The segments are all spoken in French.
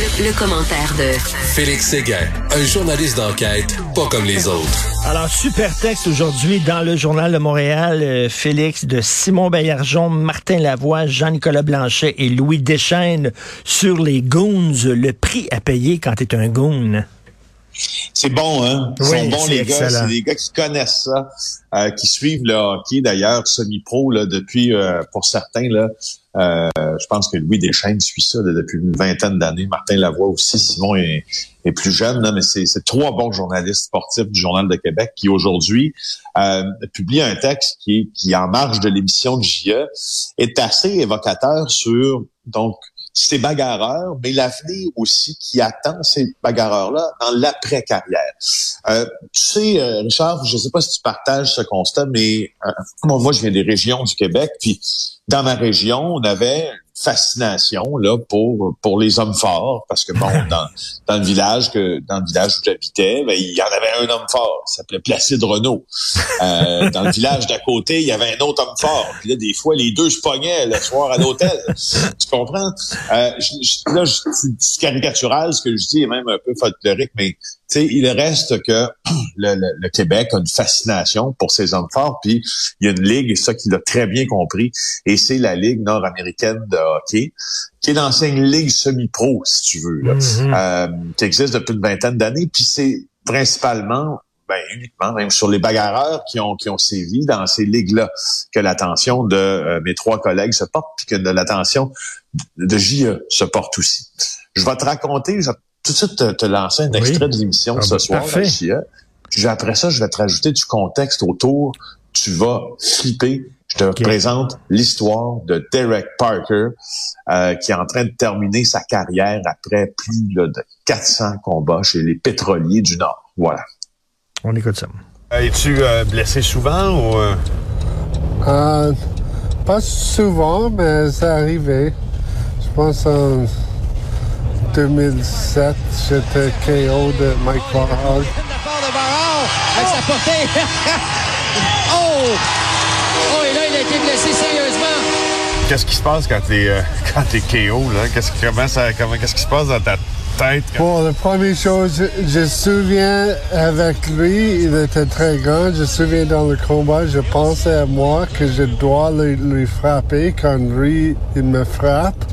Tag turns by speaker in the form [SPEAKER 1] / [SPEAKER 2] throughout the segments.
[SPEAKER 1] Le, commentaire de
[SPEAKER 2] Félix Séguin, un journaliste d'enquête pas comme les autres.
[SPEAKER 3] Alors, super texte aujourd'hui dans le Journal de Montréal, euh, Félix, de Simon Bayarjon, Martin Lavoie, Jean-Nicolas Blanchet et Louis Deschaines sur les goons, le prix à payer quand tu es un goon.
[SPEAKER 4] C'est bon, hein? Ils sont bons, les gars. C'est des gars qui connaissent ça, euh, qui suivent le hockey, d'ailleurs, semi-pro, là, depuis, euh, pour certains, là, je pense que Louis Deschaines suit ça depuis une vingtaine d'années. Martin Lavoie aussi. Simon est, est plus jeune, là, mais c'est trois bons journalistes sportifs du Journal de Québec qui, aujourd'hui, euh, publient un texte qui qui, en marge de l'émission de JE, est assez évocateur sur, donc, ces bagarreurs, mais l'avenir aussi qui attend ces bagarreurs-là dans l'après-carrière. Euh, tu sais, euh, Richard, je ne sais pas si tu partages ce constat, mais euh, moi, je viens des régions du Québec, puis dans ma région, on avait fascination là pour pour les hommes forts parce que bon dans, dans le village que dans le village où j'habitais ben, il y en avait un homme fort il s'appelait Placide Renault euh, dans le village d'à côté il y avait un autre homme fort. Puis là des fois les deux se pognaient le soir à l'hôtel. Tu comprends? Euh, je, là c'est caricatural ce que je dis est même un peu folklorique mais sais, il reste que le, le, Québec a une fascination pour ces hommes forts, puis il y a une ligue, et ça qu'il a très bien compris, et c'est la Ligue nord-américaine de hockey, qui est l'ancienne ligue semi-pro, si tu veux, là, mm-hmm. euh, qui existe depuis une vingtaine d'années, puis c'est principalement ben, uniquement même sur les bagarreurs qui ont qui ont sévi dans ces ligues-là que l'attention de euh, mes trois collègues se porte, puis que de l'attention de JE se porte aussi. Je vais te raconter, je tout de suite te, lancer un extrait de l'émission ah, ce ben, soir. puis après ça, je vais te rajouter du contexte autour. Tu vas flipper. Je te présente l'histoire de Derek Parker, euh, qui est en train de terminer sa carrière après plus de 400 combats chez les pétroliers du Nord. Voilà.
[SPEAKER 3] On écoute ça.
[SPEAKER 5] Es-tu euh, blessé souvent ou...
[SPEAKER 6] Euh? pas souvent, mais ça arrivait. Je pense en 2007, j'étais KO de Mike Warhol.
[SPEAKER 7] Avec sa portée. oh! Oh, et là, il a été blessé sérieusement.
[SPEAKER 5] Qu'est-ce qui se passe quand t'es euh, quand es KO, là? Qu'est-ce, comment ça, comment, qu'est-ce qui se passe dans ta tête?
[SPEAKER 6] Bon, la première chose, je, me souviens avec lui, il était très grand. Je me souviens dans le combat, je pensais à moi que je dois lui, lui frapper quand lui, il me frappe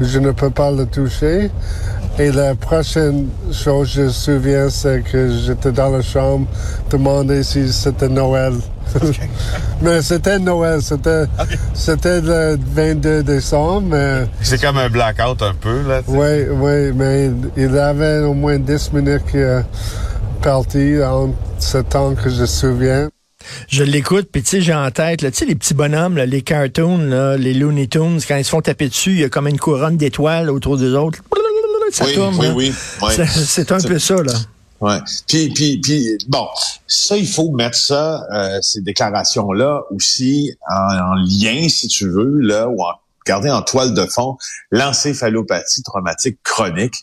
[SPEAKER 6] je ne peux pas le toucher. Et la prochaine chose que je me souviens, c'est que j'étais dans la chambre, demander si c'était Noël. mais c'était Noël, c'était c'était le 22 décembre.
[SPEAKER 5] C'est comme un blackout un peu, là.
[SPEAKER 6] Oui, oui, mais il avait au moins 10 minutes qui est parti en ce temps que je me souviens.
[SPEAKER 3] Je l'écoute, puis tu sais, j'ai en tête, tu sais, les petits bonhommes, les cartoons, les Looney Tunes, quand ils se font taper dessus, il y a comme une couronne d'étoiles autour des autres. Ça
[SPEAKER 4] oui,
[SPEAKER 3] tourne,
[SPEAKER 4] oui, oui,
[SPEAKER 3] C'est un peu ça, là.
[SPEAKER 4] Ouais. Puis, puis, puis, bon, ça, il faut mettre ça, euh, ces déclarations-là aussi en, lien, si tu veux, là, ou en garder en toile de fond l'encéphalopathie traumatique chronique.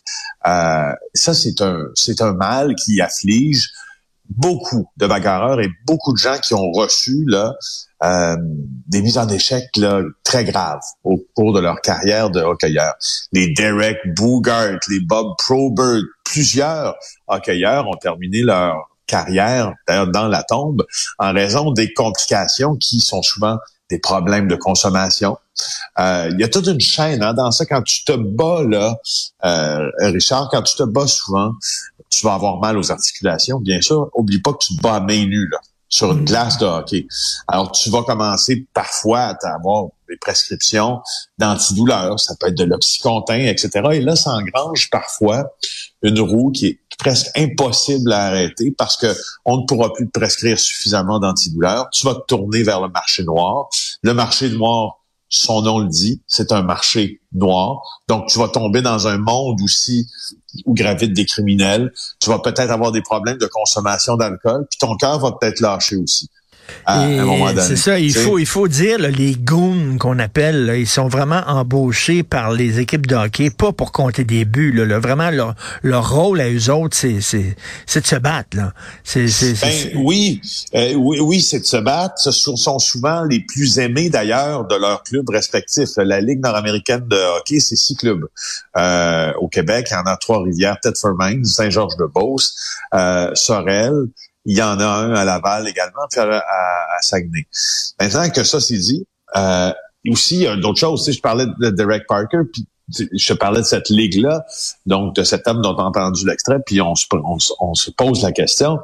[SPEAKER 4] Euh, ça, c'est un, c'est un mal qui afflige beaucoup de bagarreurs et beaucoup de gens qui ont reçu là euh, des mises en échec là, très graves au cours de leur carrière de hockeyeur. Les Derek Boogart, les Bob Probert, plusieurs hockeyeurs ont terminé leur carrière dans la tombe en raison des complications qui sont souvent des problèmes de consommation. Euh, il y a toute une chaîne hein, dans ça. Quand tu te bats, là, euh, Richard, quand tu te bats souvent, tu vas avoir mal aux articulations, bien sûr. Oublie pas que tu te bats à main nue, là, sur une glace de hockey. Alors, tu vas commencer parfois à avoir des prescriptions d'antidouleurs. Ça peut être de l'oxycontin, etc. Et là, ça engrange parfois une roue qui est presque impossible à arrêter parce que on ne pourra plus te prescrire suffisamment d'antidouleurs. Tu vas te tourner vers le marché noir. Le marché noir son nom le dit, c'est un marché noir. Donc, tu vas tomber dans un monde aussi où gravitent des criminels. Tu vas peut-être avoir des problèmes de consommation d'alcool, puis ton cœur va peut-être lâcher aussi. À, un moment donné.
[SPEAKER 3] C'est ça, il faut, il faut dire, les goons qu'on appelle, ils sont vraiment embauchés par les équipes de hockey, pas pour compter des buts. Là, Vraiment, leur, leur rôle à eux autres, c'est, de se battre. Là.
[SPEAKER 4] Ben, oui, euh, oui, oui, c'est de se battre. Ce sont souvent les plus aimés d'ailleurs de leurs clubs respectifs. La Ligue nord-américaine de hockey, c'est six clubs. Euh, au Québec, il y en a Trois-Rivières, Thetford Mines, Saint-Georges-de-Beauce, euh, Sorel, il y en a un à Laval également, puis à, à, Saguenay. Maintenant que ça c'est dit, euh, aussi, il y a d'autres choses. Tu je parlais de Derek Parker, puis je parlais de cette ligue-là, donc de cet homme dont on a entendu l'extrait, puis on se, on, se pose la question,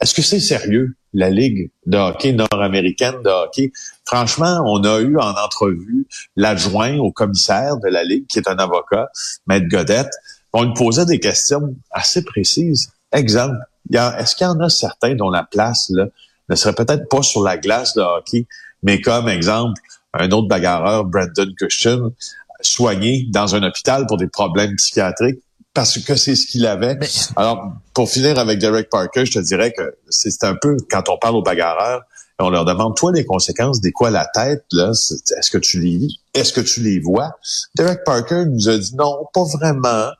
[SPEAKER 4] est-ce que c'est sérieux, la Ligue de hockey nord-américaine de hockey? Franchement, on a eu en entrevue l'adjoint au commissaire de la Ligue, qui est un avocat, Maître Godette. On lui posait des questions assez précises. Exemple, est-ce qu'il y en a certains dont la place là, ne serait peut-être pas sur la glace de hockey, mais comme exemple, un autre bagarreur, Brandon Cushion, soigné dans un hôpital pour des problèmes psychiatriques parce que c'est ce qu'il avait. Alors, pour finir avec Derek Parker, je te dirais que c'est un peu, quand on parle aux bagarreurs, on leur demande, toi, les conséquences des quoi la tête, là, est-ce que tu les est-ce que tu les vois? Derek Parker nous a dit non, pas vraiment.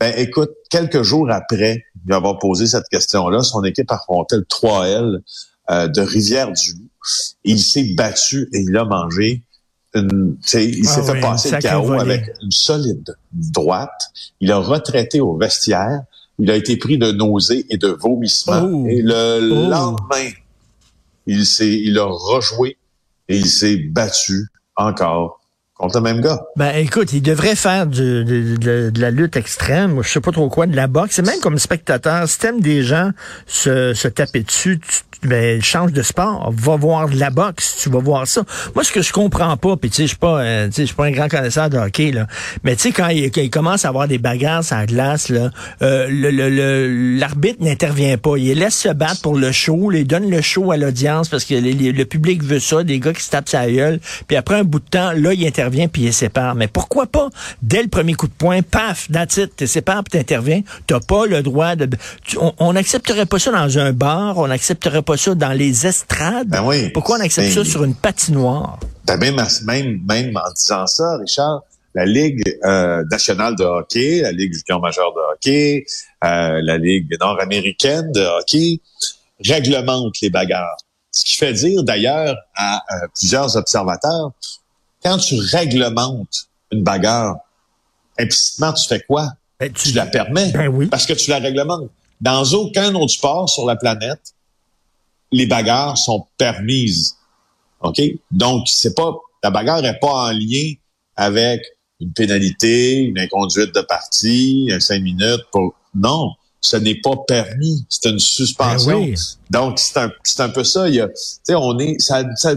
[SPEAKER 4] Ben, écoute, quelques jours après lui avoir posé cette question-là, son équipe affrontait le 3L euh, de Rivière-du-Loup. Il s'est battu et il a mangé une, il s'est ah fait passer le chaos avec une solide droite. Il a retraité au vestiaire. Il a été pris de nausées et de vomissements. Oh. Et le oh. lendemain, il s'est, il a rejoué et il s'est battu encore contre le même gars.
[SPEAKER 3] Ben écoute, il devrait faire de, la lutte extrême, je sais pas trop quoi, de la boxe. C'est même comme spectateur, si t'aimes des gens se, se taper dessus, tu, ben, change de sport, va voir de la boxe, tu vas voir ça. Moi, ce que je comprends pas, puis tu sais, je suis pas, euh, je pas un grand connaisseur de hockey là, mais tu sais quand il, commence à avoir des bagarres à la glace là, euh, le l'arbitre n'intervient pas, il laisse se battre pour le show, il donne le show à l'audience parce que le public veut ça, des gars qui se tapent sa gueule, puis après un bout de temps, là, il intervient vient puis il sépare. Mais pourquoi pas, dès le premier coup de poing, paf, that's it, tu sépares puis t'interviens. T'as pas le droit de... on n'accepterait pas ça dans un bar, on n'accepterait pas ça dans les estrades?
[SPEAKER 4] Ben oui.
[SPEAKER 3] Pourquoi on accepte ça sur une patinoire?
[SPEAKER 4] Ben même, même, même en disant ça, Richard, la Ligue euh, nationale de hockey, la Ligue junior majeure de hockey, euh, la Ligue nord-américaine de hockey réglemente les bagarres. Ce qui fait dire d'ailleurs à euh, plusieurs observateurs quand tu réglementes une bagarre, implicitement, tu fais quoi? Ben, tu, la permets.
[SPEAKER 3] Ben oui.
[SPEAKER 4] Parce que tu la réglementes. Dans aucun autre sport sur la planète, les bagarres sont permises. OK? Donc, c'est pas, la bagarre n'est pas en lien avec une pénalité, une inconduite de partie, un cinq minutes pour, non ce n'est pas permis. C'est une suspension. Ben Donc, c'est un, c'est un peu ça. Il y a, on est, ça, ça a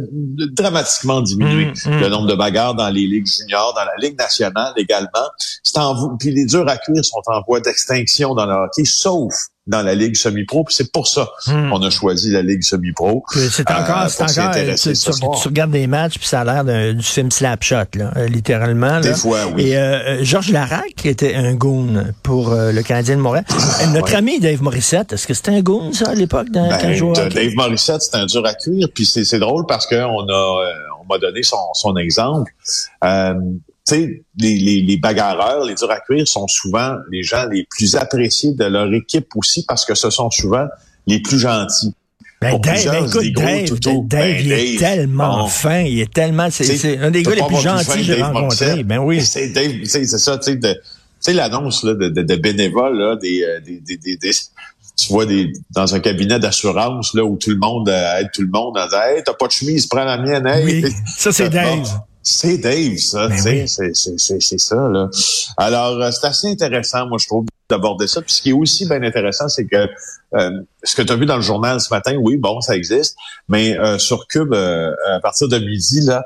[SPEAKER 4] dramatiquement diminué mm, mm. le nombre de bagarres dans les ligues juniors, dans la Ligue nationale également. C'est en, puis les durs à cuire sont en voie d'extinction dans le hockey, sauf dans la Ligue semi-pro. c'est pour ça hmm. qu'on a choisi la Ligue semi-pro.
[SPEAKER 3] C'est encore, euh, c'est encore euh, tu, regardes des matchs, puis ça a l'air du film Slapshot, là, euh, littéralement.
[SPEAKER 4] Des fois, oui.
[SPEAKER 3] Et Georges Larac qui était un goon pour le Canadien de Montréal. Notre ami Dave Morissette, est-ce que c'était un goon, ça, à l'époque, dans ben,
[SPEAKER 4] Dave Morissette, c'était un dur à cuire, puis c'est drôle parce qu'on a on m'a donné son, son exemple tu sais, les, les, les, bagarreurs, les durs à cuire sont souvent les gens les plus appréciés de leur équipe aussi parce que ce sont souvent les plus gentils.
[SPEAKER 3] Ben Dave, ben écoute, Dave, Dave, ben il est tellement fin, il est tellement, c'est un des gars les plus gentils que j'ai rencontrés. Ben oui.
[SPEAKER 4] C'est Dave, c'est ça, tu sais, tu l'annonce de, de, de, bénévoles là, des, euh, des, des, des, tu vois des dans un cabinet d'assurance là où tout le monde euh, aide tout le monde en disant hey t'as pas de chemise prends la mienne hey.
[SPEAKER 3] oui, ça c'est Dave
[SPEAKER 4] c'est Dave, ça. Ben c'est ça, là. Alors, euh, c'est assez intéressant, moi, je trouve, d'aborder ça. Puis ce qui est aussi bien intéressant, c'est que euh, ce que tu as vu dans le journal ce matin, oui, bon, ça existe, mais euh, sur Cube, à partir de midi, là,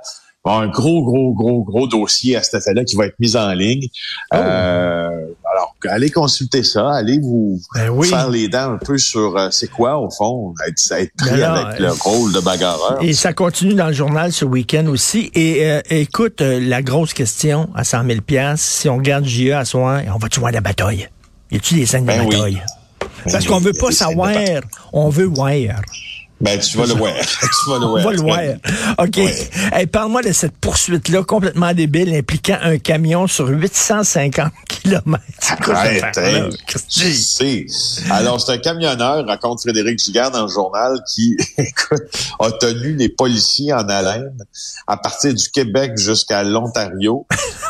[SPEAKER 4] un gros, gros, gros, gros dossier à cet effet-là qui va être mis en ligne. Oh. Euh, alors, allez consulter ça, allez vous ben faire les dents un peu sur euh, c'est quoi, au fond, être, être pris ben avec le rôle de bagarreur.
[SPEAKER 3] Et ça continue dans le journal ce week-end aussi. Et euh, écoute, la grosse question à 100 000 si on regarde JE à soi, on va-tu voir la bataille? Y a-tu des scènes de ben bataille? Parce qu'on veut pas savoir, on veut voir.
[SPEAKER 4] Ben, tu vas le voir. tu vas le voir.
[SPEAKER 3] On va le voir. OK. Parle-moi de cette poursuite-là complètement débile impliquant un camion sur 850 km.
[SPEAKER 4] Arrête, je sais. Alors, c'est un camionneur, raconte Frédéric Gigard dans le journal, qui écoute, a tenu les policiers en haleine à partir du Québec jusqu'à l'Ontario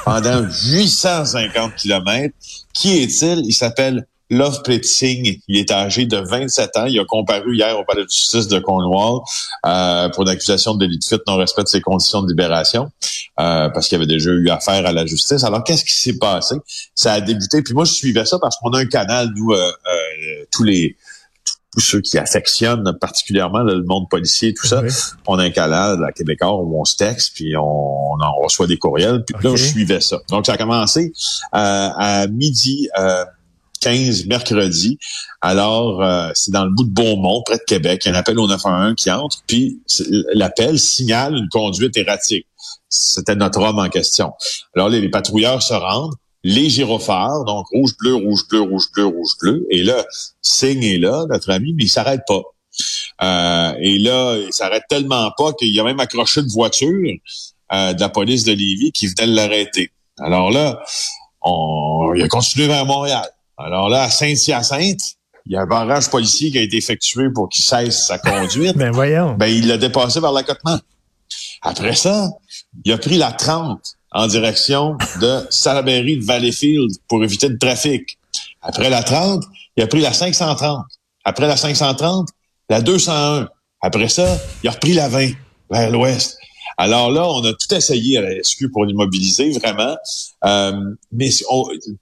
[SPEAKER 4] pendant 850 km. Qui est-il? Il s'appelle Love Singh, il est âgé de 27 ans. Il a comparu hier au palais de justice de Cornwall euh, pour une accusation de délit de fuite non-respect de ses conditions de libération euh, parce qu'il avait déjà eu affaire à la justice. Alors, qu'est-ce qui s'est passé? Ça a débuté. Puis moi, je suivais ça parce qu'on a un canal, nous, euh, tous les tous ceux qui affectionnent particulièrement le monde policier, tout ça. On a un canal à Québécois où on se texte, puis on, on en reçoit des courriels. Puis là, je suivais ça. Donc, ça a commencé à midi 15 mercredi. Alors, euh, c'est dans le bout de Beaumont, près de Québec. Il y a un appel au 911 qui entre, puis l'appel signale une conduite erratique. C'était notre homme en question. Alors, les, patrouilleurs se rendent, les gyrophares, donc rouge, bleu, rouge, bleu, rouge, bleu, rouge, bleu. Et là, Signe est là, notre ami, mais il s'arrête pas. Euh, et là, il s'arrête tellement pas qu'il a même accroché une voiture euh, de la police de Lévis qui venait l'arrêter. Alors là, on, il a continué vers Montréal. Alors là, à Saint-Hyacinthe, il y a un barrage policier qui a été effectué pour qu'il cesse sa conduite.
[SPEAKER 3] ben voyons.
[SPEAKER 4] Ben il l'a dépassé vers l'accotement. Après ça, il a pris la 30 en direction de Salaberry de Valleyfield pour éviter le trafic. Après la 30, il a pris la 530. Après la 530, la 201. Après ça, il a repris la 20 vers l'ouest. Alors là, on a tout essayé à la SQ pour l'immobiliser, vraiment. Euh, mais tu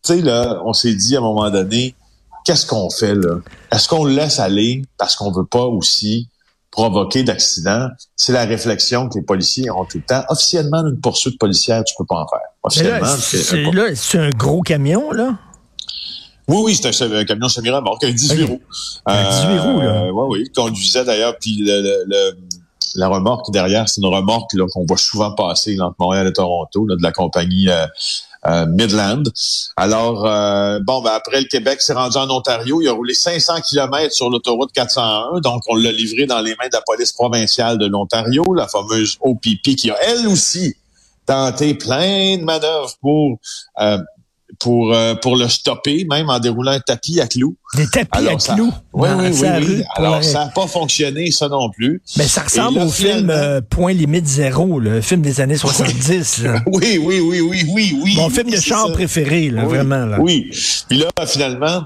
[SPEAKER 4] sais, là, on s'est dit à un moment donné, qu'est-ce qu'on fait là? Est-ce qu'on le laisse aller parce qu'on veut pas aussi provoquer d'accidents? C'est la réflexion que les policiers ont tout le temps. Officiellement, une poursuite policière, tu peux pas en faire.
[SPEAKER 3] Officiellement, c'est un gros camion, là?
[SPEAKER 4] Oui, oui, c'est un, camion semi-remorque, un 18 roues.
[SPEAKER 3] Un 18 roues, là. Euh,
[SPEAKER 4] oui, oui, il conduisait d'ailleurs, puis le la remorque derrière, c'est une remorque qu'on voit souvent passer entre Montréal et Toronto, de la compagnie euh, euh, Midland. Alors, euh, bon, ben, après le Québec s'est rendu en Ontario. Il a roulé 500 km sur l'autoroute 401. Donc, on l'a livré dans les mains de la police provinciale de l'Ontario, la fameuse OPP, qui a elle aussi tenté plein de manœuvres pour pour euh, pour le stopper, même en déroulant un tapis à clous.
[SPEAKER 3] Des tapis à clous?
[SPEAKER 4] Oui, oui, oui, Alors ça n'a pas fonctionné, ça non plus.
[SPEAKER 3] Mais ça ressemble au film euh, Point limite zéro, le film des années 70.
[SPEAKER 4] oui, oui, oui, oui, oui, oui.
[SPEAKER 3] Mon film de char préféré, là, vraiment. Là.
[SPEAKER 4] Oui. Puis là, finalement,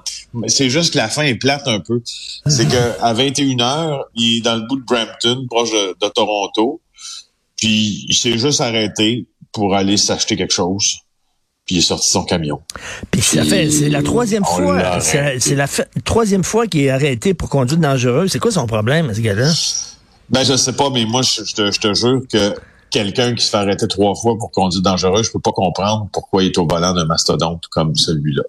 [SPEAKER 4] c'est juste que la fin est plate un peu. C'est que à 21 h il est dans le bout de Brampton, proche de Toronto. Puis il s'est juste arrêté pour aller s'acheter quelque chose puis il est sorti son camion.
[SPEAKER 3] Puis ça fait, c'est la troisième fois, c'est la troisième fois qu'il est arrêté pour conduite dangereuse. C'est quoi son problème, ce gars-là?
[SPEAKER 4] Ben, je sais pas, mais moi, je, te, jure que quelqu'un qui se fait arrêter trois fois pour conduite dangereuse, je peux pas comprendre pourquoi il est au volant d'un mastodonte comme celui-là.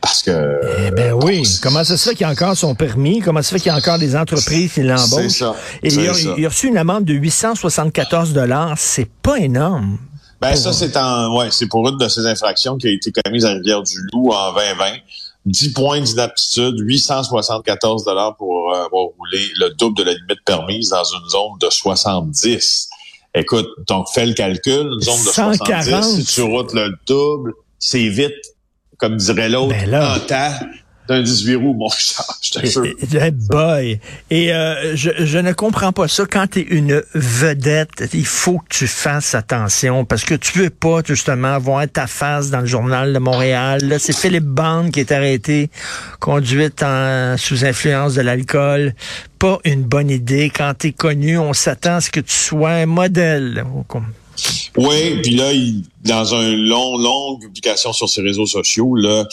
[SPEAKER 4] Parce que.
[SPEAKER 3] Eh ben oui. Comment ça se fait qu'il a encore son permis? Comment ça se fait qu'il y a encore des entreprises qui l'embauchent? C'est ça. Et il a, il a, reçu une amende de 874 dollars. C'est pas énorme.
[SPEAKER 4] Ben ça, c'est en ouais, c'est pour une de ces infractions qui a été commise à Rivière-du-Loup en 2020. 10 points d'inaptitude, 874 dollars pour euh, avoir roulé le double de la limite permise dans une zone de 70. Écoute, donc fais le calcul, une zone de 70, si tu routes le double, c'est vite, comme dirait l'autre, ben en temps d'un 18 roues, mon je te
[SPEAKER 3] jure. boy. Et euh, je, ne comprends pas ça. Quand tu es une vedette, il faut que tu fasses attention parce que tu veux pas justement voir ta face dans le journal de Montréal. C'est Philippe Bande qui est arrêté, conduite sous influence de l'alcool. Pas une bonne idée. Quand tu es connu, on s'attend à ce que tu sois un modèle.
[SPEAKER 4] Oui, puis là, il, dans un long, longue publication sur ses réseaux sociaux, là,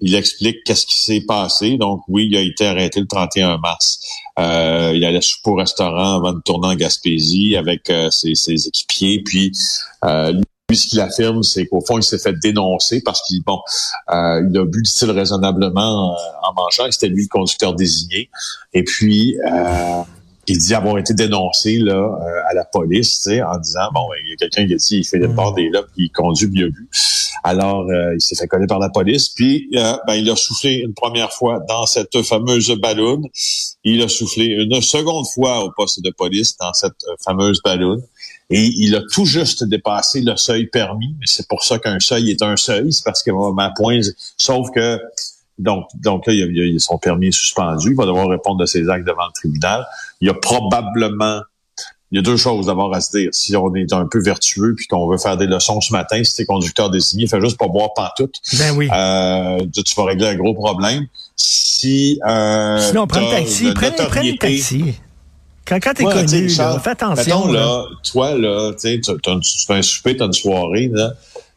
[SPEAKER 4] il explique qu'est-ce qui s'est passé. Donc, oui, il a été arrêté le 31 mars. Euh, il allait au restaurant avant de tourner en Gaspésie avec euh, ses, équipiers. Puis, euh, lui, ce qu'il affirme, c'est qu'au fond, il s'est fait dénoncer parce qu'il bon, euh, il a bu style raisonnablement en, en mangeant. C'était lui le conducteur désigné. Et puis, il dit avoir été dénoncé là euh, à la police, en disant bon, ben, il y a quelqu'un qui a dit il fait le mm. bord des là, puis il conduit bien vu. Alors, euh, il s'est fait coller par la police, puis euh, ben, il a soufflé une première fois dans cette fameuse ballonne. Il a soufflé une seconde fois au poste de police dans cette fameuse ballonne. Et il a tout juste dépassé le seuil permis. Mais c'est pour ça qu'un seuil est un seuil. C'est parce que ma point, sauf que donc, donc là, il a, son permis est suspendu. Il va devoir répondre de ses actes devant le tribunal. Il y a probablement il y a deux choses d'abord à se dire. Si on est un peu vertueux puis qu'on veut faire des leçons ce matin, si t'es conducteur désigné, fais juste pas boire pantoute.
[SPEAKER 3] Ben oui.
[SPEAKER 4] Euh, tu vas régler un gros problème. Si euh,
[SPEAKER 3] Sinon, prends le taxi, prends, le taxi. Quand, quand t'es connu, là, fais attention.
[SPEAKER 4] Mettons, là, toi, là, tu fais un souper, t'as une soirée, là,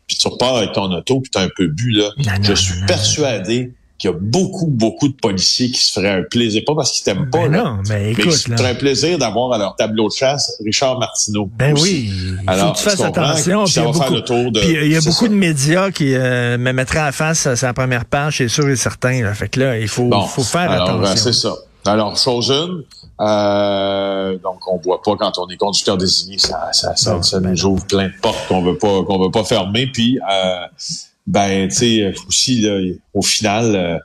[SPEAKER 4] puis tu repars avec ton auto, puis t'as un peu bu, là. je suis persuadé qu'il y a beaucoup, beaucoup de policiers qui se feraient un plaisir, pas parce qu'ils t'aiment pas,
[SPEAKER 3] ben non, mais, écoute, mais qui
[SPEAKER 4] se feraient un plaisir d'avoir à leur tableau de chasse Richard Martineau.
[SPEAKER 3] Ben oui, il faut que tu fasses attention.
[SPEAKER 4] Puis
[SPEAKER 3] il y a beaucoup, de, médias qui euh, me mettraient à face à sa première page, c'est sûr et certain. Là. Fait que là, il faut, faut faire
[SPEAKER 4] alors,
[SPEAKER 3] attention. Ben,
[SPEAKER 4] c'est ça. Alors, chose une, euh, donc on voit pas quand on est conducteur désigné, ça, ça, ça, ça ben nous ouvre plein de portes qu'on veut pas qu'on veut pas fermer. Puis euh, ben, tu sais, aussi, au final, euh,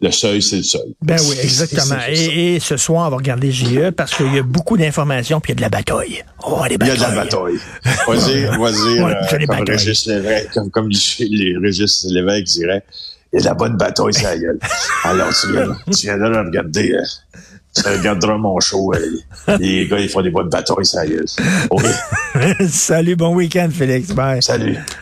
[SPEAKER 4] le seuil, c'est le seuil.
[SPEAKER 3] Ben oui, exactement. Et, ce soir, on va regarder JE parce qu'il y a beaucoup d'informations puis il y a de la bataille. Oh,
[SPEAKER 4] des batailles. Il y a de la bataille. Vas-y, vas-y. ouais, euh, comme Régis Lévesque, comme, comme les Régis Lévesque dirait, il y a de la bonne bataille, ça gueule. Alors, tu viens, tu viens de regarder, euh, tu regarderas mon show. Euh, les gars, ils font des bonnes batailles, ça gueule.
[SPEAKER 3] Salut, bon week-end, Félix. Bye.
[SPEAKER 4] Salut.